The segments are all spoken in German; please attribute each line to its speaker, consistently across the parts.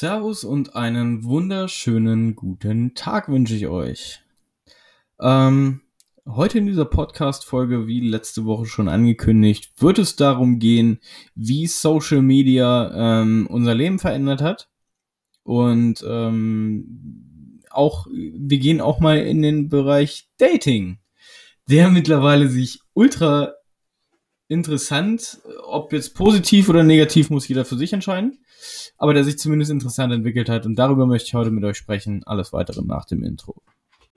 Speaker 1: Servus und einen wunderschönen guten Tag wünsche ich euch. Ähm, heute in dieser Podcast-Folge, wie letzte Woche schon angekündigt, wird es darum gehen, wie Social Media ähm, unser Leben verändert hat. Und ähm, auch, wir gehen auch mal in den Bereich Dating, der mittlerweile sich ultra interessant, ob jetzt positiv oder negativ, muss jeder für sich entscheiden aber der sich zumindest interessant entwickelt hat. Und darüber möchte ich heute mit euch sprechen. Alles weitere nach dem Intro.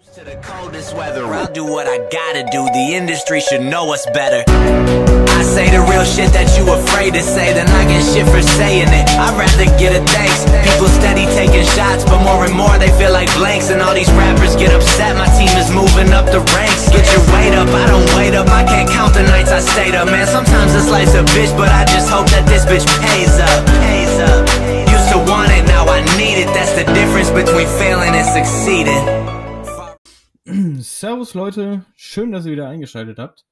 Speaker 1: To the coldest weather, I'll do what I gotta do. The industry should know us better. I say the real shit that you afraid to say, then I get shit for saying it. I'd rather get a thanks. People steady taking shots, but more and more they feel like blanks. And all these rappers get upset. My team is moving up the ranks. Get your weight up, I don't wait up. I can't count the nights I stayed up, man. Sometimes this life's a bitch, but I just hope that this bitch pays up. Pays up. Used to want it, now I need it. That's the difference between failing and succeeding. Servus Leute, schön, dass ihr wieder eingeschaltet habt.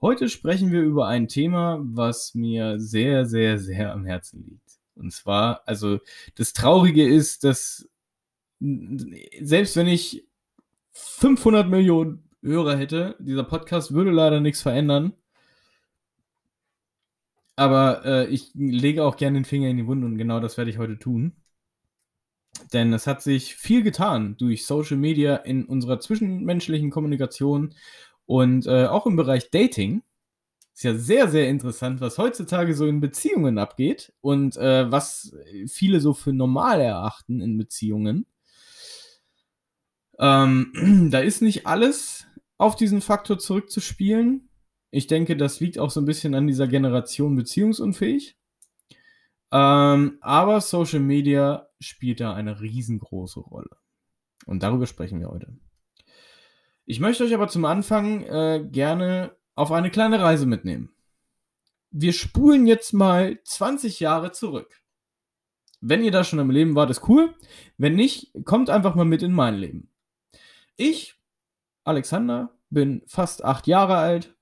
Speaker 1: Heute sprechen wir über ein Thema, was mir sehr, sehr, sehr am Herzen liegt. Und zwar, also das Traurige ist, dass selbst wenn ich 500 Millionen Hörer hätte, dieser Podcast würde leider nichts verändern. Aber äh, ich lege auch gerne den Finger in die Wunde und genau das werde ich heute tun. Denn es hat sich viel getan durch Social Media in unserer zwischenmenschlichen Kommunikation und äh, auch im Bereich Dating. Ist ja sehr, sehr interessant, was heutzutage so in Beziehungen abgeht und äh, was viele so für normal erachten in Beziehungen. Ähm, da ist nicht alles auf diesen Faktor zurückzuspielen. Ich denke, das liegt auch so ein bisschen an dieser Generation beziehungsunfähig. Ähm, aber Social Media spielt da eine riesengroße Rolle. Und darüber sprechen wir heute. Ich möchte euch aber zum Anfang äh, gerne auf eine kleine Reise mitnehmen. Wir spulen jetzt mal 20 Jahre zurück. Wenn ihr da schon im Leben wart, ist cool. Wenn nicht, kommt einfach mal mit in mein Leben. Ich, Alexander, bin fast acht Jahre alt.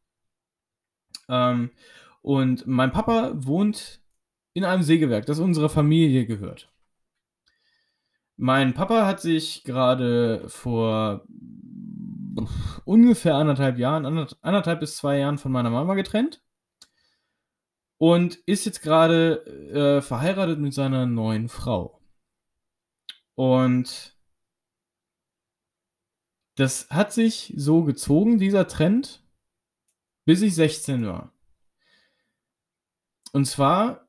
Speaker 1: Ähm, und mein Papa wohnt in einem Sägewerk, das unserer Familie gehört. Mein Papa hat sich gerade vor ungefähr anderthalb Jahren, anderthalb bis zwei Jahren von meiner Mama getrennt und ist jetzt gerade äh, verheiratet mit seiner neuen Frau. Und das hat sich so gezogen, dieser Trend, bis ich 16 war. Und zwar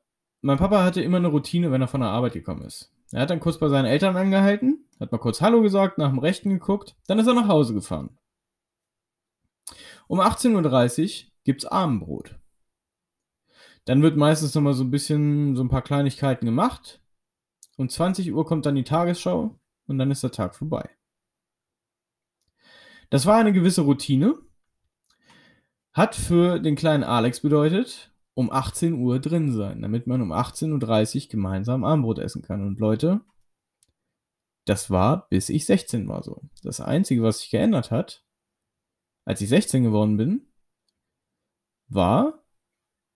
Speaker 1: mein Papa hatte immer eine Routine, wenn er von der Arbeit gekommen ist. Er hat dann kurz bei seinen Eltern angehalten, hat mal kurz Hallo gesagt, nach dem Rechten geguckt, dann ist er nach Hause gefahren. Um 18.30 Uhr gibt es Abendbrot. Dann wird meistens nochmal so ein bisschen, so ein paar Kleinigkeiten gemacht. Um 20 Uhr kommt dann die Tagesschau und dann ist der Tag vorbei. Das war eine gewisse Routine. Hat für den kleinen Alex bedeutet, um 18 Uhr drin sein, damit man um 18.30 Uhr gemeinsam Abendbrot essen kann. Und Leute, das war bis ich 16 war so. Das Einzige, was sich geändert hat, als ich 16 geworden bin, war,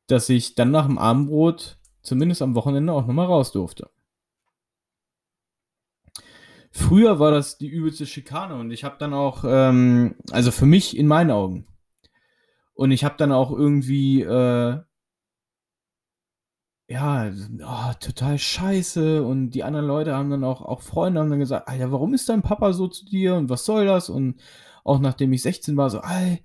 Speaker 1: dass ich dann nach dem Abendbrot zumindest am Wochenende auch nochmal raus durfte. Früher war das die übelste Schikane und ich habe dann auch, ähm, also für mich in meinen Augen, und ich habe dann auch irgendwie äh, ja, oh, total scheiße. Und die anderen Leute haben dann auch, auch Freunde haben dann gesagt, Alter, warum ist dein Papa so zu dir und was soll das? Und auch nachdem ich 16 war, so, Alter,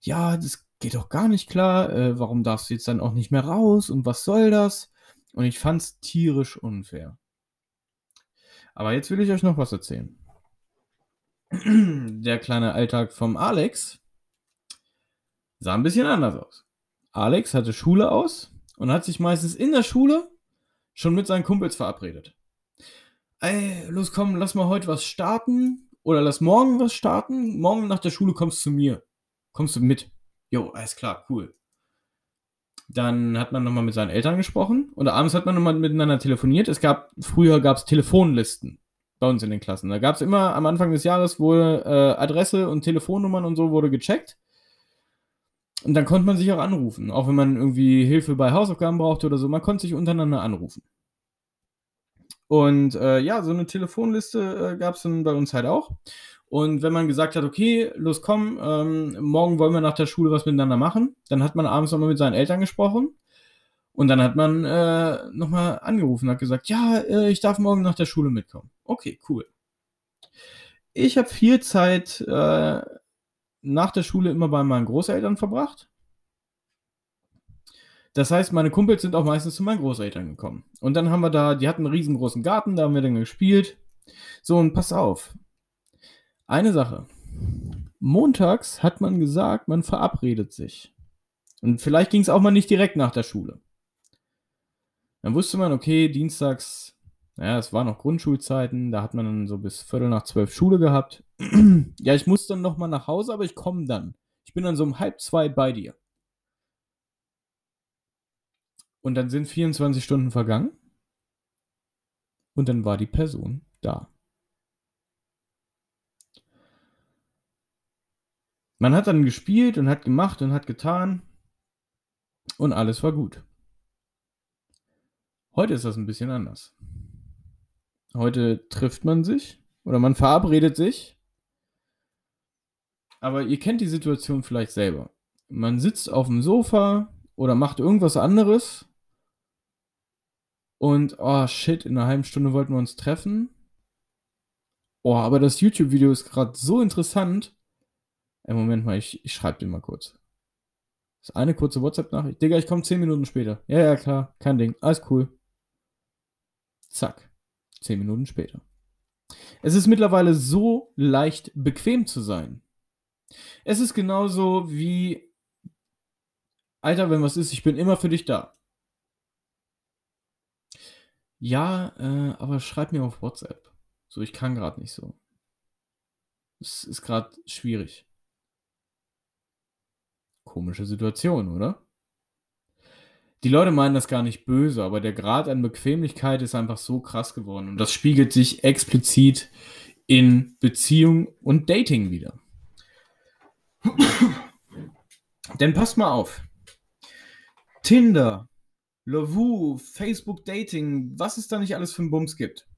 Speaker 1: ja, das geht doch gar nicht klar. Äh, warum darfst du jetzt dann auch nicht mehr raus? Und was soll das? Und ich fand's tierisch unfair. Aber jetzt will ich euch noch was erzählen. Der kleine Alltag vom Alex sah ein bisschen anders aus. Alex hatte Schule aus, und hat sich meistens in der Schule schon mit seinen Kumpels verabredet. Ey, los komm, lass mal heute was starten oder lass morgen was starten. Morgen nach der Schule kommst du zu mir. Kommst du mit? Jo, alles klar, cool. Dann hat man nochmal mit seinen Eltern gesprochen oder abends hat man nochmal miteinander telefoniert. Es gab, früher gab es Telefonlisten bei uns in den Klassen. Da gab es immer am Anfang des Jahres wurde äh, Adresse und Telefonnummern und so wurde gecheckt. Und dann konnte man sich auch anrufen, auch wenn man irgendwie Hilfe bei Hausaufgaben brauchte oder so. Man konnte sich untereinander anrufen. Und äh, ja, so eine Telefonliste äh, gab es dann bei uns halt auch. Und wenn man gesagt hat, okay, los komm, ähm, morgen wollen wir nach der Schule was miteinander machen, dann hat man abends nochmal mit seinen Eltern gesprochen. Und dann hat man äh, nochmal angerufen und hat gesagt, ja, äh, ich darf morgen nach der Schule mitkommen. Okay, cool. Ich habe viel Zeit äh, nach der Schule immer bei meinen Großeltern verbracht. Das heißt, meine Kumpels sind auch meistens zu meinen Großeltern gekommen. Und dann haben wir da, die hatten einen riesengroßen Garten, da haben wir dann gespielt. So, und pass auf. Eine Sache. Montags hat man gesagt, man verabredet sich. Und vielleicht ging es auch mal nicht direkt nach der Schule. Dann wusste man, okay, dienstags, naja, es waren noch Grundschulzeiten, da hat man dann so bis Viertel nach zwölf Schule gehabt. ja, ich muss dann nochmal nach Hause, aber ich komme dann. Ich bin dann so um halb zwei bei dir. Und dann sind 24 Stunden vergangen. Und dann war die Person da. Man hat dann gespielt und hat gemacht und hat getan. Und alles war gut. Heute ist das ein bisschen anders. Heute trifft man sich oder man verabredet sich. Aber ihr kennt die Situation vielleicht selber. Man sitzt auf dem Sofa oder macht irgendwas anderes und, oh shit, in einer halben Stunde wollten wir uns treffen. Oh, aber das YouTube-Video ist gerade so interessant. Ey, Moment mal, ich, ich schreibe dir mal kurz. Das ist eine kurze WhatsApp-Nachricht. Digga, ich komme 10 Minuten später. Ja, ja, klar, kein Ding. Alles cool. Zack. 10 Minuten später. Es ist mittlerweile so leicht bequem zu sein. Es ist genauso wie, Alter, wenn was ist, ich bin immer für dich da. Ja, äh, aber schreib mir auf WhatsApp. So, ich kann gerade nicht so. Es ist gerade schwierig. Komische Situation, oder? Die Leute meinen das gar nicht böse, aber der Grad an Bequemlichkeit ist einfach so krass geworden. Und das spiegelt sich explizit in Beziehung und Dating wieder. Denn passt mal auf. Tinder, Lovoo, Facebook Dating, was es da nicht alles für einen Bums gibt.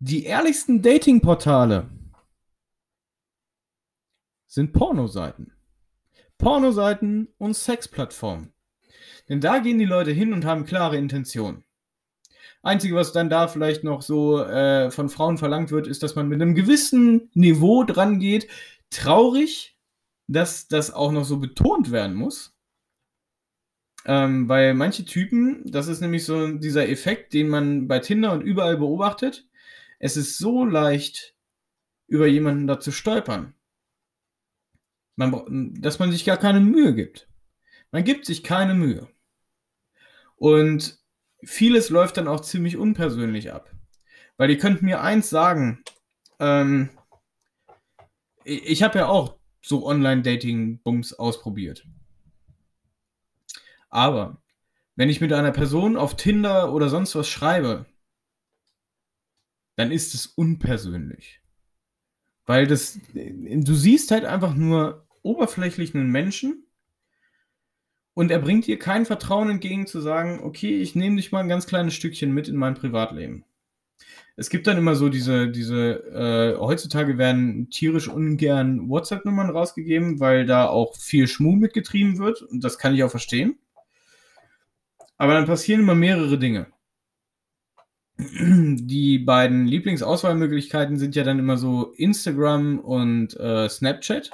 Speaker 1: Die ehrlichsten Dating-Portale sind Pornoseiten. Pornoseiten und Sexplattformen. Denn da gehen die Leute hin und haben klare Intentionen. Einzige, was dann da vielleicht noch so äh, von Frauen verlangt wird, ist, dass man mit einem gewissen Niveau dran geht. Traurig, dass das auch noch so betont werden muss. Ähm, weil manche Typen, das ist nämlich so dieser Effekt, den man bei Tinder und überall beobachtet. Es ist so leicht, über jemanden da zu stolpern. Man, dass man sich gar keine Mühe gibt. Man gibt sich keine Mühe. Und vieles läuft dann auch ziemlich unpersönlich ab. Weil ihr könnt mir eins sagen, ähm, ich habe ja auch so Online-Dating-Bums ausprobiert. Aber wenn ich mit einer Person auf Tinder oder sonst was schreibe, dann ist es unpersönlich. Weil das, du siehst halt einfach nur oberflächlich einen Menschen und er bringt dir kein Vertrauen entgegen zu sagen, okay, ich nehme dich mal ein ganz kleines Stückchen mit in mein Privatleben. Es gibt dann immer so diese, diese, äh, heutzutage werden tierisch ungern WhatsApp-Nummern rausgegeben, weil da auch viel Schmuh mitgetrieben wird und das kann ich auch verstehen. Aber dann passieren immer mehrere Dinge. Die beiden Lieblingsauswahlmöglichkeiten sind ja dann immer so Instagram und äh, Snapchat.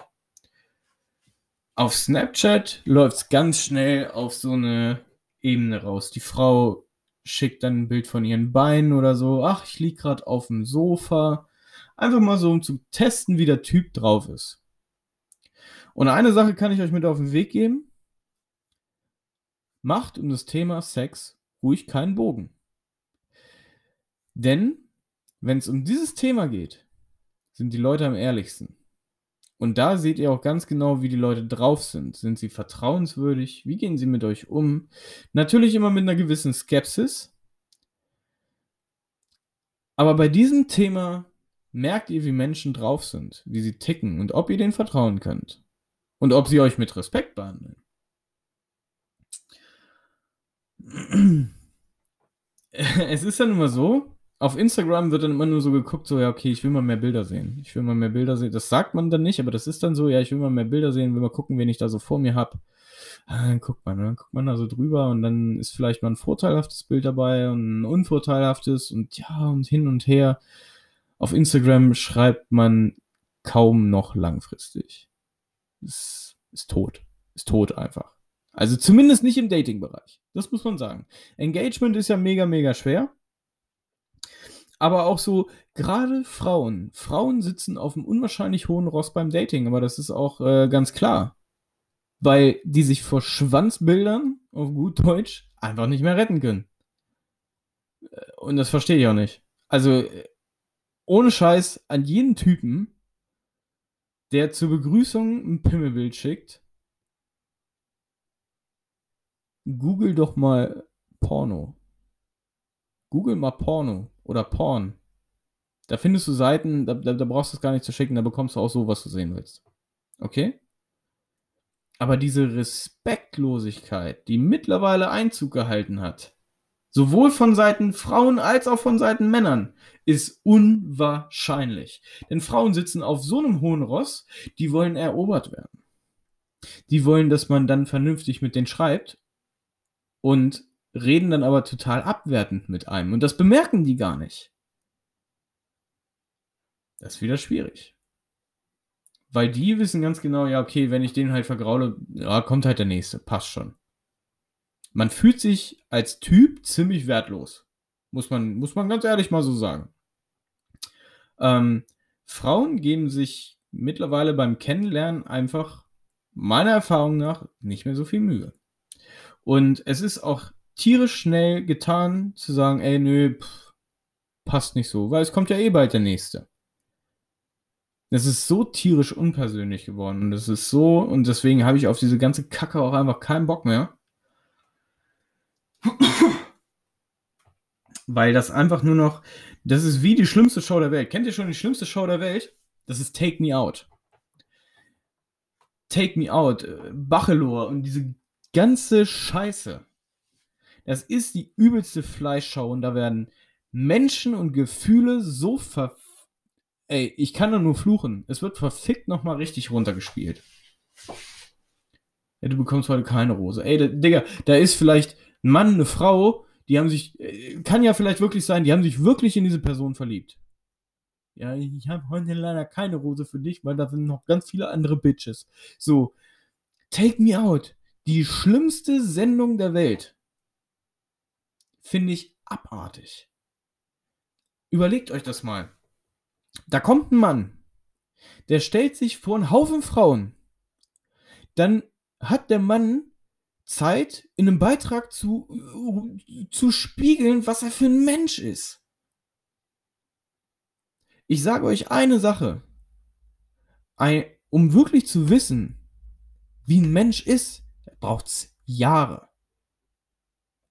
Speaker 1: Auf Snapchat läuft es ganz schnell auf so eine Ebene raus. Die Frau schickt dann ein Bild von ihren Beinen oder so. Ach, ich liege gerade auf dem Sofa. Einfach mal so, um zu testen, wie der Typ drauf ist. Und eine Sache kann ich euch mit auf den Weg geben macht um das Thema Sex ruhig keinen Bogen. Denn wenn es um dieses Thema geht, sind die Leute am ehrlichsten. Und da seht ihr auch ganz genau, wie die Leute drauf sind. Sind sie vertrauenswürdig? Wie gehen sie mit euch um? Natürlich immer mit einer gewissen Skepsis. Aber bei diesem Thema merkt ihr, wie Menschen drauf sind, wie sie ticken und ob ihr denen vertrauen könnt. Und ob sie euch mit Respekt behandeln. es ist dann immer so, auf Instagram wird dann immer nur so geguckt, so, ja, okay, ich will mal mehr Bilder sehen. Ich will mal mehr Bilder sehen. Das sagt man dann nicht, aber das ist dann so, ja, ich will mal mehr Bilder sehen, will mal gucken, wen ich da so vor mir habe. Ah, dann guckt man, dann guckt man da so drüber und dann ist vielleicht mal ein vorteilhaftes Bild dabei und ein unvorteilhaftes und ja, und hin und her. Auf Instagram schreibt man kaum noch langfristig. Ist, ist tot. Ist tot einfach. Also zumindest nicht im Dating-Bereich. Das muss man sagen. Engagement ist ja mega, mega schwer. Aber auch so, gerade Frauen. Frauen sitzen auf einem unwahrscheinlich hohen Ross beim Dating, aber das ist auch äh, ganz klar. Weil die sich vor Schwanzbildern, auf gut Deutsch, einfach nicht mehr retten können. Äh, und das verstehe ich auch nicht. Also, ohne Scheiß, an jeden Typen, der zur Begrüßung ein Pimmelbild schickt, google doch mal Porno. Google mal Porno oder Porn. Da findest du Seiten, da, da, da brauchst du es gar nicht zu schicken, da bekommst du auch so, was du sehen willst. Okay? Aber diese Respektlosigkeit, die mittlerweile Einzug gehalten hat, sowohl von Seiten Frauen als auch von Seiten Männern, ist unwahrscheinlich. Denn Frauen sitzen auf so einem hohen Ross, die wollen erobert werden. Die wollen, dass man dann vernünftig mit denen schreibt und reden dann aber total abwertend mit einem. Und das bemerken die gar nicht. Das ist wieder schwierig. Weil die wissen ganz genau, ja, okay, wenn ich den halt vergraule, ja, kommt halt der nächste, passt schon. Man fühlt sich als Typ ziemlich wertlos. Muss man, muss man ganz ehrlich mal so sagen. Ähm, Frauen geben sich mittlerweile beim Kennenlernen einfach meiner Erfahrung nach nicht mehr so viel Mühe. Und es ist auch tierisch schnell getan, zu sagen, ey, nö, pff, passt nicht so, weil es kommt ja eh bald der nächste. Das ist so tierisch unpersönlich geworden und das ist so, und deswegen habe ich auf diese ganze Kacke auch einfach keinen Bock mehr. Weil das einfach nur noch, das ist wie die schlimmste Show der Welt. Kennt ihr schon die schlimmste Show der Welt? Das ist Take Me Out. Take Me Out, äh, Bachelor und diese ganze Scheiße. Das ist die übelste Fleischschau und da werden Menschen und Gefühle so ver... Ey, ich kann da nur fluchen. Es wird verfickt nochmal richtig runtergespielt. Ja, du bekommst heute keine Rose. Ey, Digga, da ist vielleicht ein Mann, eine Frau, die haben sich, äh, kann ja vielleicht wirklich sein, die haben sich wirklich in diese Person verliebt. Ja, ich habe heute leider keine Rose für dich, weil da sind noch ganz viele andere Bitches. So, Take Me Out, die schlimmste Sendung der Welt finde ich abartig. Überlegt euch das mal. Da kommt ein Mann, der stellt sich vor einen Haufen Frauen. Dann hat der Mann Zeit, in einem Beitrag zu, zu spiegeln, was er für ein Mensch ist. Ich sage euch eine Sache. Ein, um wirklich zu wissen, wie ein Mensch ist, braucht es Jahre.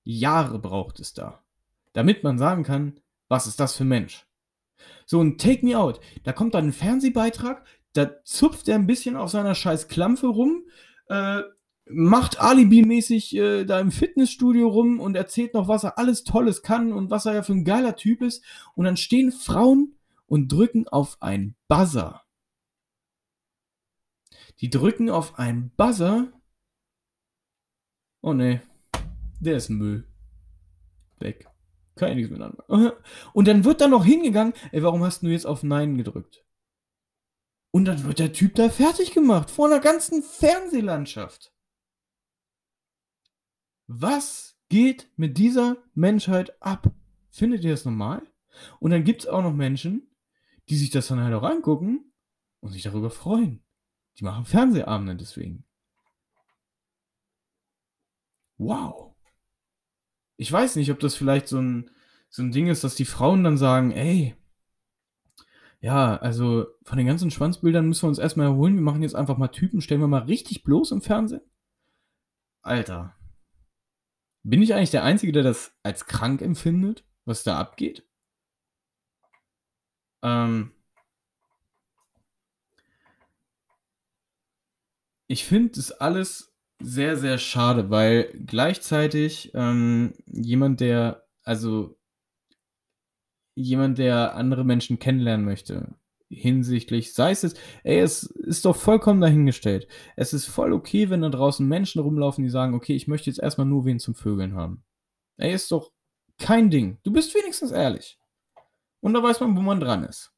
Speaker 1: Jahre braucht es da, damit man sagen kann, was ist das für ein Mensch. So ein Take Me Out, da kommt dann ein Fernsehbeitrag, da zupft er ein bisschen auf seiner scheiß Klampfe rum, äh, macht Alibi-mäßig äh, da im Fitnessstudio rum und erzählt noch, was er alles Tolles kann und was er ja für ein geiler Typ ist. Und dann stehen Frauen und drücken auf ein Buzzer. Die drücken auf ein Buzzer. Oh ne, der ist Müll. Weg. Kann ich nichts mit anfangen. Und dann wird da noch hingegangen, ey, warum hast du jetzt auf Nein gedrückt? Und dann wird der Typ da fertig gemacht, vor einer ganzen Fernsehlandschaft. Was geht mit dieser Menschheit ab? Findet ihr das normal? Und dann gibt es auch noch Menschen, die sich das dann halt auch angucken und sich darüber freuen. Die machen Fernsehabende deswegen. Wow ich weiß nicht, ob das vielleicht so ein, so ein Ding ist, dass die Frauen dann sagen, ey, ja, also von den ganzen Schwanzbildern müssen wir uns erstmal erholen. Wir machen jetzt einfach mal Typen, stellen wir mal richtig bloß im Fernsehen. Alter. Bin ich eigentlich der Einzige, der das als krank empfindet, was da abgeht? Ähm. Ich finde das alles sehr, sehr schade, weil gleichzeitig ähm, jemand, der Also jemand, der andere Menschen kennenlernen möchte, hinsichtlich, sei es jetzt, ey, es ist doch vollkommen dahingestellt. Es ist voll okay, wenn da draußen Menschen rumlaufen, die sagen, okay, ich möchte jetzt erstmal nur wen zum Vögeln haben. Ey, ist doch kein Ding. Du bist wenigstens ehrlich. Und da weiß man, wo man dran ist.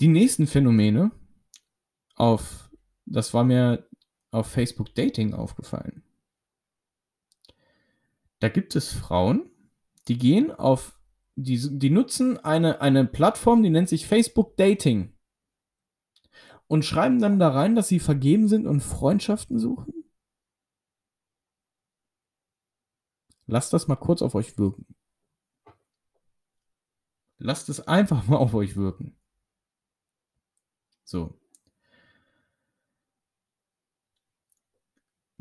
Speaker 1: Die nächsten Phänomene auf, das war mir auf Facebook Dating aufgefallen. Da gibt es Frauen, die gehen auf, die, die nutzen eine, eine Plattform, die nennt sich Facebook Dating. Und schreiben dann da rein, dass sie vergeben sind und Freundschaften suchen. Lasst das mal kurz auf euch wirken. Lasst es einfach mal auf euch wirken. So.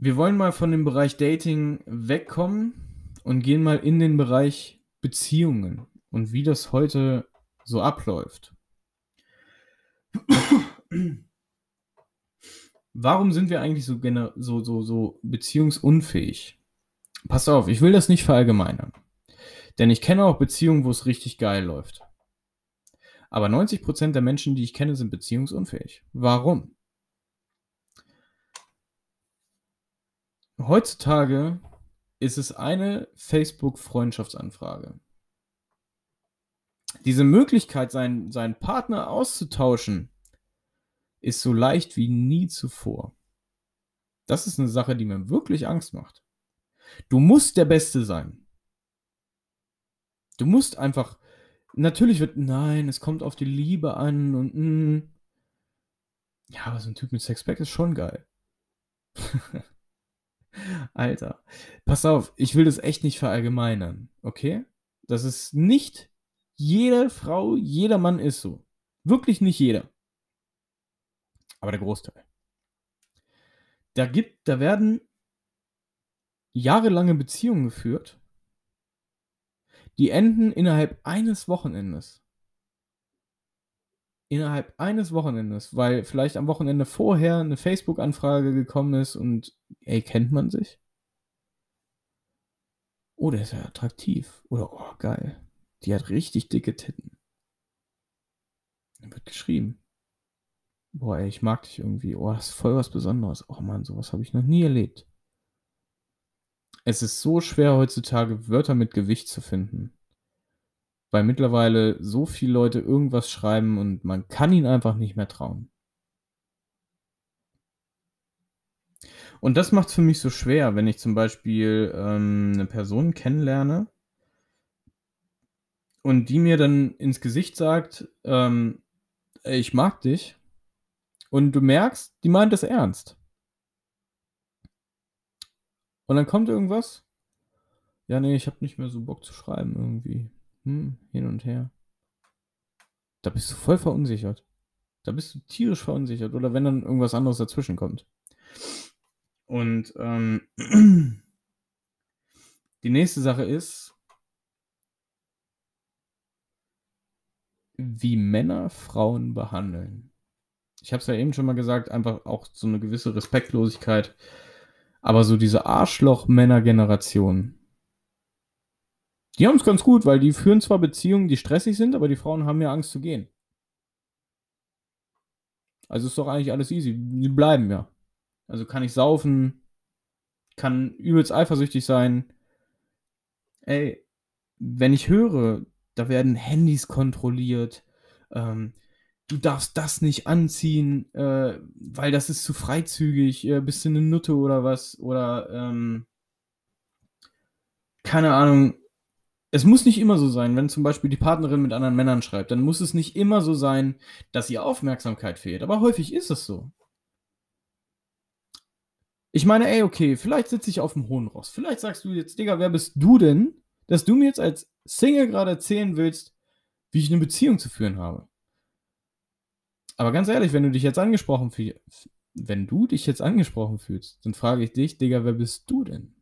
Speaker 1: Wir wollen mal von dem Bereich Dating wegkommen und gehen mal in den Bereich Beziehungen und wie das heute so abläuft. Warum sind wir eigentlich so, so, so, so beziehungsunfähig? Pass auf, ich will das nicht verallgemeinern. Denn ich kenne auch Beziehungen, wo es richtig geil läuft. Aber 90% der Menschen, die ich kenne, sind beziehungsunfähig. Warum? Heutzutage ist es eine Facebook-Freundschaftsanfrage. Diese Möglichkeit, seinen, seinen Partner auszutauschen, ist so leicht wie nie zuvor. Das ist eine Sache, die mir wirklich Angst macht. Du musst der Beste sein. Du musst einfach. Natürlich wird, nein, es kommt auf die Liebe an und mh. Mm. ja, aber so ein Typ mit Sexpack ist schon geil. Alter, pass auf, ich will das echt nicht verallgemeinern, okay? Das ist nicht jede Frau, jeder Mann ist so. Wirklich nicht jeder. Aber der Großteil. Da gibt, da werden jahrelange Beziehungen geführt, die enden innerhalb eines Wochenendes. Innerhalb eines Wochenendes, weil vielleicht am Wochenende vorher eine Facebook-Anfrage gekommen ist und, ey, kennt man sich? Oh, der ist ja attraktiv. Oder, oh, geil. Die hat richtig dicke Titten. Dann wird geschrieben. Boah, ey, ich mag dich irgendwie. Oh, das ist voll was Besonderes. Oh Mann, sowas habe ich noch nie erlebt. Es ist so schwer heutzutage Wörter mit Gewicht zu finden. Weil mittlerweile so viele Leute irgendwas schreiben und man kann ihnen einfach nicht mehr trauen. Und das macht es für mich so schwer, wenn ich zum Beispiel ähm, eine Person kennenlerne und die mir dann ins Gesicht sagt, ähm, ich mag dich. Und du merkst, die meint es ernst. Und dann kommt irgendwas. Ja, nee, ich habe nicht mehr so Bock zu schreiben irgendwie. Hm, hin und her. Da bist du voll verunsichert. Da bist du tierisch verunsichert. Oder wenn dann irgendwas anderes dazwischen kommt. Und ähm, die nächste Sache ist, wie Männer Frauen behandeln. Ich habe es ja eben schon mal gesagt, einfach auch so eine gewisse Respektlosigkeit aber so diese Arschloch-Männer-Generation, die haben es ganz gut, weil die führen zwar Beziehungen, die stressig sind, aber die Frauen haben ja Angst zu gehen. Also ist doch eigentlich alles easy. Die bleiben ja. Also kann ich saufen, kann übelst eifersüchtig sein. Ey, wenn ich höre, da werden Handys kontrolliert, ähm, du darfst das nicht anziehen, äh, weil das ist zu freizügig, äh, bist du eine Nutte oder was, oder ähm, keine Ahnung. Es muss nicht immer so sein, wenn zum Beispiel die Partnerin mit anderen Männern schreibt, dann muss es nicht immer so sein, dass ihr Aufmerksamkeit fehlt. Aber häufig ist es so. Ich meine, ey, okay, vielleicht sitze ich auf dem hohen Ross. Vielleicht sagst du jetzt, Digga, wer bist du denn, dass du mir jetzt als Single gerade erzählen willst, wie ich eine Beziehung zu führen habe? Aber ganz ehrlich, wenn du dich jetzt angesprochen fühlst, wenn du dich jetzt angesprochen fühlst, dann frage ich dich, Digga, wer bist du denn?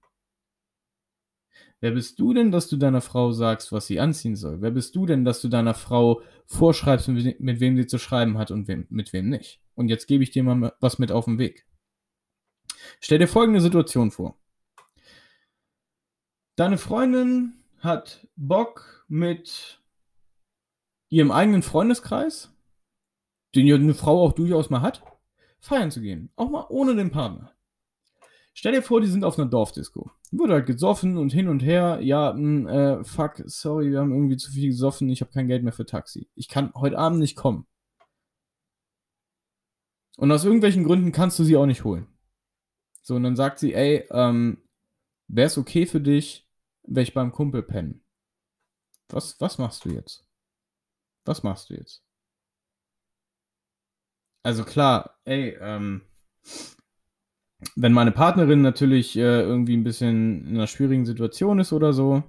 Speaker 1: Wer bist du denn, dass du deiner Frau sagst, was sie anziehen soll? Wer bist du denn, dass du deiner Frau vorschreibst, mit, wem sie zu schreiben hat und wem, mit wem nicht? Und jetzt gebe ich dir mal was mit auf den Weg. Stell dir folgende Situation vor. Deine Freundin hat Bock mit ihrem eigenen Freundeskreis, den eine Frau auch durchaus mal hat, feiern zu gehen. Auch mal ohne den Partner. Stell dir vor, die sind auf einer Dorfdisco. Wurde halt gesoffen und hin und her. Ja, mh, hm, äh, fuck, sorry, wir haben irgendwie zu viel gesoffen. Ich habe kein Geld mehr für Taxi. Ich kann heute Abend nicht kommen. Und aus irgendwelchen Gründen kannst du sie auch nicht holen. So, und dann sagt sie, ey, ähm, wäre es okay für dich, wenn ich beim Kumpel pennen? Was, was machst du jetzt? Was machst du jetzt? Also klar, ey, ähm, wenn meine Partnerin natürlich äh, irgendwie ein bisschen in einer schwierigen Situation ist oder so,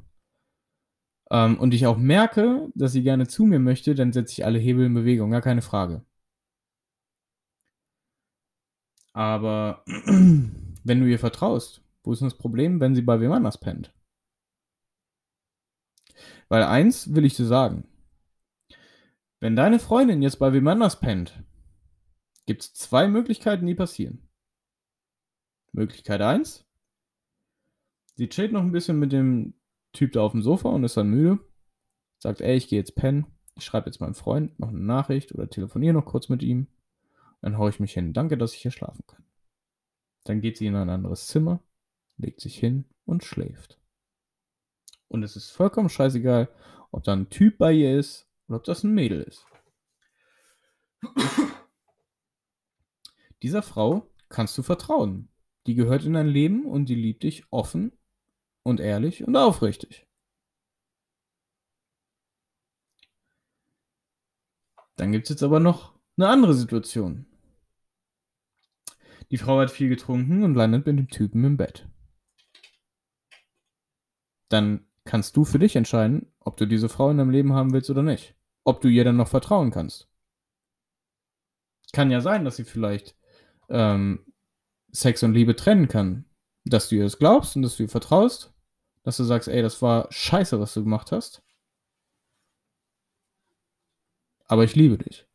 Speaker 1: ähm, und ich auch merke, dass sie gerne zu mir möchte, dann setze ich alle Hebel in Bewegung, gar keine Frage. Aber wenn du ihr vertraust, wo ist denn das Problem, wenn sie bei wem anders pennt? Weil eins will ich dir sagen. Wenn deine Freundin jetzt bei wem anders pennt, gibt es zwei Möglichkeiten, die passieren. Möglichkeit 1. Sie chillt noch ein bisschen mit dem Typ da auf dem Sofa und ist dann müde. Sagt, ey, ich gehe jetzt pennen. Ich schreibe jetzt meinem Freund noch eine Nachricht oder telefoniere noch kurz mit ihm. Dann haue ich mich hin. Danke, dass ich hier schlafen kann. Dann geht sie in ein anderes Zimmer, legt sich hin und schläft. Und es ist vollkommen scheißegal, ob da ein Typ bei ihr ist oder ob das ein Mädel ist. Dieser Frau kannst du vertrauen. Die gehört in dein Leben und die liebt dich offen und ehrlich und aufrichtig. Dann gibt es jetzt aber noch eine andere Situation. Die Frau hat viel getrunken und landet mit dem Typen im Bett. Dann kannst du für dich entscheiden, ob du diese Frau in deinem Leben haben willst oder nicht. Ob du ihr dann noch vertrauen kannst. Kann ja sein, dass sie vielleicht ähm, Sex und Liebe trennen kann. Dass du ihr das glaubst und dass du ihr vertraust. Dass du sagst, ey, das war scheiße, was du gemacht hast. Aber ich liebe dich.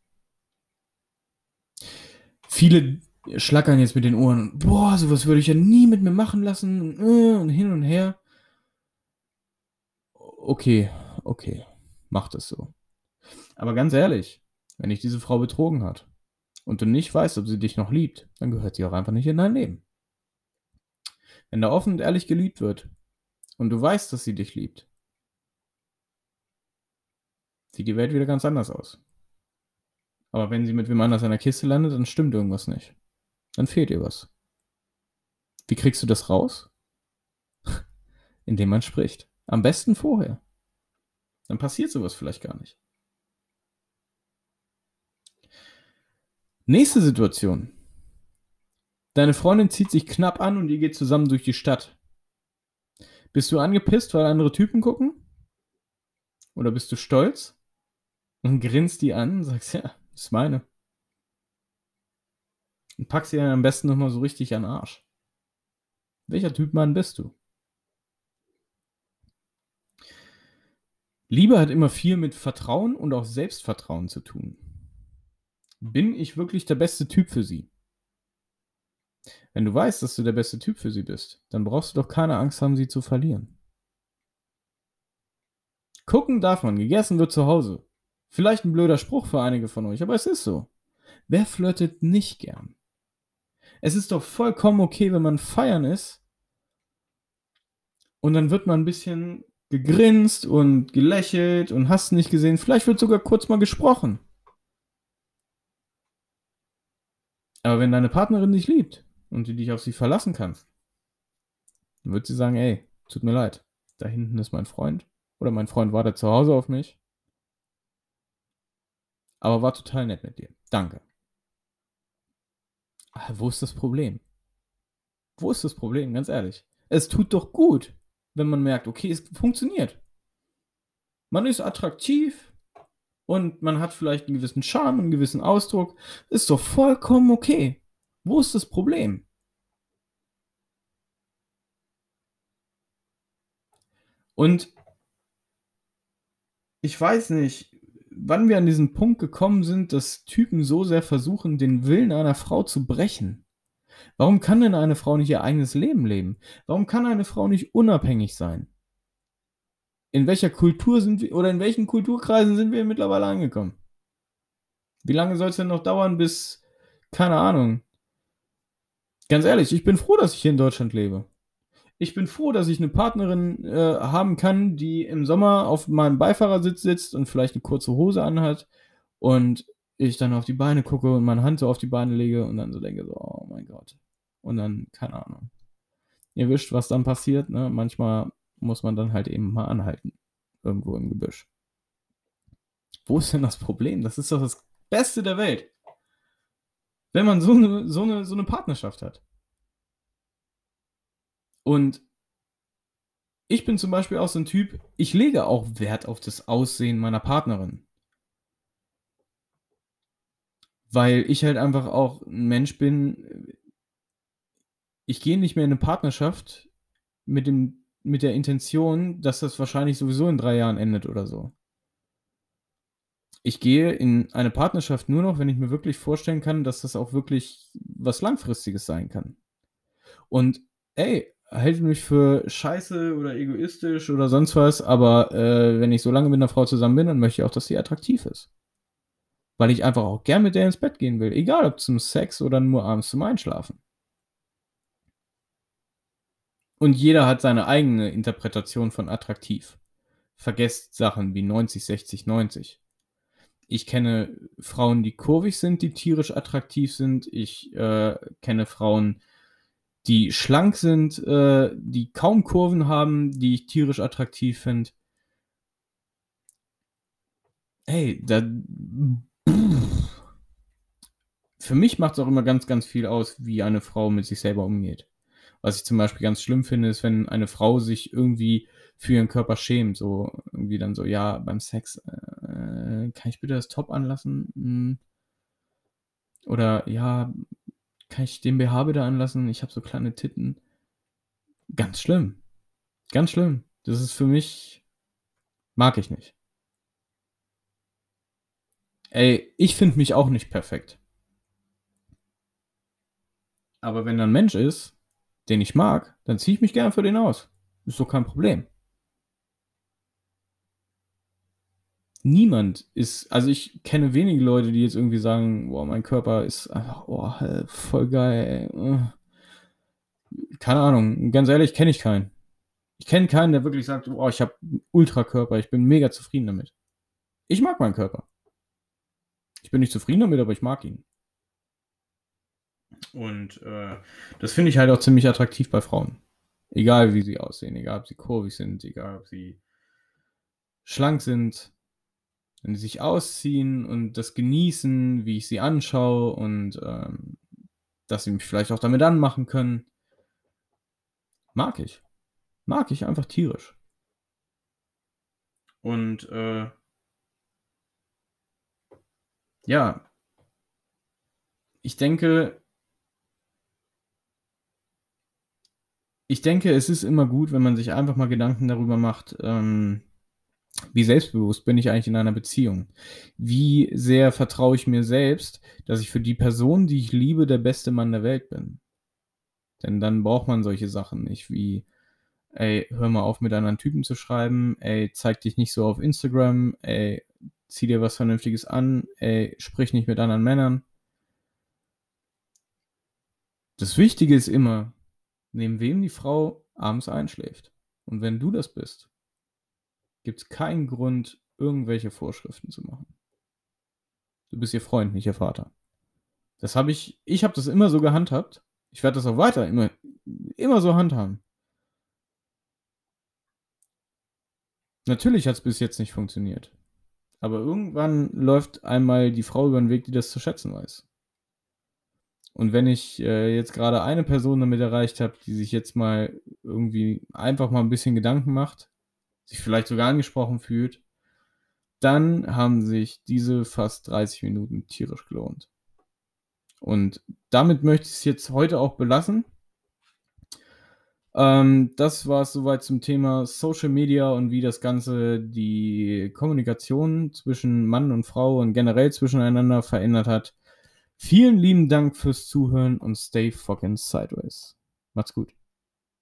Speaker 1: Viele schlackern jetzt mit den Ohren. Boah, sowas würde ich ja nie mit mir machen lassen. Und hin und her. Okay, okay. Mach das so. Aber ganz ehrlich, wenn dich diese Frau betrogen hat, und du nicht weißt, ob sie dich noch liebt, dann gehört sie auch einfach nicht in dein Leben. Wenn da offen und ehrlich geliebt wird und du weißt, dass sie dich liebt, sieht die Welt wieder ganz anders aus. Aber wenn sie mit wem anders in der Kiste landet, dann stimmt irgendwas nicht. Dann fehlt ihr was. Wie kriegst du das raus? Indem man spricht. Am besten vorher. Dann passiert sowas vielleicht gar nicht. Nächste Situation. Deine Freundin zieht sich knapp an und ihr geht zusammen durch die Stadt. Bist du angepisst, weil andere Typen gucken? Oder bist du stolz und grinst die an und sagst, ja, ist meine. Und packst sie dann am besten nochmal so richtig an den Arsch. Welcher Typ Mann bist du? Liebe hat immer viel mit Vertrauen und auch Selbstvertrauen zu tun. Bin ich wirklich der beste Typ für sie? Wenn du weißt, dass du der beste Typ für sie bist, dann brauchst du doch keine Angst haben, sie zu verlieren. Gucken darf man, gegessen wird zu Hause. Vielleicht ein blöder Spruch für einige von euch, aber es ist so. Wer flirtet nicht gern? Es ist doch vollkommen okay, wenn man feiern ist und dann wird man ein bisschen gegrinst und gelächelt und hast nicht gesehen. Vielleicht wird sogar kurz mal gesprochen. Aber wenn deine Partnerin dich liebt und du dich auf sie verlassen kannst, dann wird sie sagen, ey, tut mir leid, da hinten ist mein Freund oder mein Freund wartet zu Hause auf mich. Aber war total nett mit dir. Danke. Aber ah, wo ist das Problem? Wo ist das Problem, ganz ehrlich? Es tut doch gut, wenn man merkt, okay, es funktioniert. Man ist attraktiv, und man hat vielleicht einen gewissen Charme, einen gewissen Ausdruck, ist doch vollkommen okay. Wo ist das Problem? Und ich weiß nicht, wann wir an diesen Punkt gekommen sind, dass Typen so sehr versuchen, den Willen einer Frau zu brechen. Warum kann denn eine Frau nicht ihr eigenes Leben leben? Warum kann eine Frau nicht unabhängig sein? In welcher Kultur sind wir oder in welchen Kulturkreisen sind wir mittlerweile angekommen? Wie lange soll es denn noch dauern, bis, keine Ahnung. Ganz ehrlich, ich bin froh, dass ich hier in Deutschland lebe. Ich bin froh, dass ich eine Partnerin äh, haben kann, die im Sommer auf meinem Beifahrersitz sitzt und vielleicht eine kurze Hose anhat und ich dann auf die Beine gucke und meine Hand so auf die Beine lege und dann so denke, so, oh mein Gott. Und dann, keine Ahnung. Ihr wisst, was dann passiert, ne? Manchmal muss man dann halt eben mal anhalten. Irgendwo im Gebüsch. Wo ist denn das Problem? Das ist doch das Beste der Welt. Wenn man so eine, so eine, so eine Partnerschaft hat. Und ich bin zum Beispiel auch so ein Typ, ich lege auch Wert auf das Aussehen meiner Partnerin. Weil ich halt einfach auch ein Mensch bin, ich gehe nicht mehr in eine Partnerschaft mit, dem, mit der Intention, dass das wahrscheinlich sowieso in drei Jahren endet oder so. Ich gehe in eine Partnerschaft nur noch, wenn ich mir wirklich vorstellen kann, dass das auch wirklich was Langfristiges sein kann. Und ey, halte mich für scheiße oder egoistisch oder sonst was, aber äh, wenn ich so lange mit einer Frau zusammen bin, dann möchte ich auch, dass sie attraktiv ist. Weil ich einfach auch gern mit der ins Bett gehen will. Egal ob zum Sex oder nur abends zum Einschlafen. Und jeder hat seine eigene Interpretation von attraktiv. Vergesst Sachen wie 90, 60, 90. Ich kenne Frauen, die kurvig sind, die tierisch attraktiv sind. Ich äh, kenne Frauen, die schlank sind, äh, die kaum Kurven haben, die ich tierisch attraktiv finde. Hey, da. Für mich macht es auch immer ganz, ganz viel aus, wie eine Frau mit sich selber umgeht. Was ich zum Beispiel ganz schlimm finde, ist, wenn eine Frau sich irgendwie für ihren Körper schämt. So irgendwie dann so, ja, beim Sex, äh, kann ich bitte das Top anlassen? Hm. Oder ja, kann ich den BH bitte anlassen? Ich habe so kleine Titten. Ganz schlimm. Ganz schlimm. Das ist für mich. Mag ich nicht. Ey, ich finde mich auch nicht perfekt. Aber wenn da ein Mensch ist, den ich mag, dann ziehe ich mich gern für den aus. Ist doch kein Problem. niemand ist, also ich kenne wenige Leute, die jetzt irgendwie sagen, boah, mein Körper ist einfach, oh, voll geil. Äh. Keine Ahnung, ganz ehrlich, kenne ich keinen. Ich kenne keinen, der wirklich sagt, oh, ich habe einen Ultrakörper, ich bin mega zufrieden damit. Ich mag meinen Körper. Ich bin nicht zufrieden damit, aber ich mag ihn. Und äh, das finde ich halt auch ziemlich attraktiv bei Frauen. Egal wie sie aussehen, egal ob sie kurvig sind, egal ob sie schlank sind, wenn sie sich ausziehen und das genießen, wie ich sie anschaue und ähm, dass sie mich vielleicht auch damit anmachen können. Mag ich. Mag ich einfach tierisch. Und äh, ja, ich denke, ich denke, es ist immer gut, wenn man sich einfach mal Gedanken darüber macht, ähm, wie selbstbewusst bin ich eigentlich in einer Beziehung? Wie sehr vertraue ich mir selbst, dass ich für die Person, die ich liebe, der beste Mann der Welt bin? Denn dann braucht man solche Sachen nicht wie, ey, hör mal auf mit anderen Typen zu schreiben, ey, zeig dich nicht so auf Instagram, ey, zieh dir was Vernünftiges an, ey, sprich nicht mit anderen Männern. Das Wichtige ist immer, neben wem die Frau abends einschläft. Und wenn du das bist, gibt es keinen Grund, irgendwelche Vorschriften zu machen. Du bist ihr Freund, nicht ihr Vater. Das habe ich, ich habe das immer so gehandhabt. Ich werde das auch weiter immer, immer so handhaben. Natürlich hat es bis jetzt nicht funktioniert. Aber irgendwann läuft einmal die Frau über den Weg, die das zu schätzen weiß. Und wenn ich äh, jetzt gerade eine Person damit erreicht habe, die sich jetzt mal irgendwie einfach mal ein bisschen Gedanken macht, sich vielleicht sogar angesprochen fühlt, dann haben sich diese fast 30 Minuten tierisch gelohnt. Und damit möchte ich es jetzt heute auch belassen. Ähm, das war es soweit zum Thema Social Media und wie das Ganze die Kommunikation zwischen Mann und Frau und generell zwischeneinander verändert hat. Vielen lieben Dank fürs Zuhören und stay fucking sideways. Macht's gut.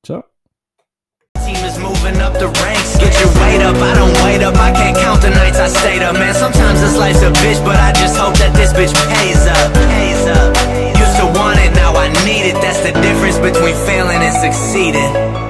Speaker 1: Ciao.
Speaker 2: team is moving up the ranks. Get your weight up, I don't wait up. I can't count the nights I stayed up, man. Sometimes this life's a bitch, but I just hope that this bitch pays up. Pays up. Used to want it, now I need it. That's the difference between failing and succeeding.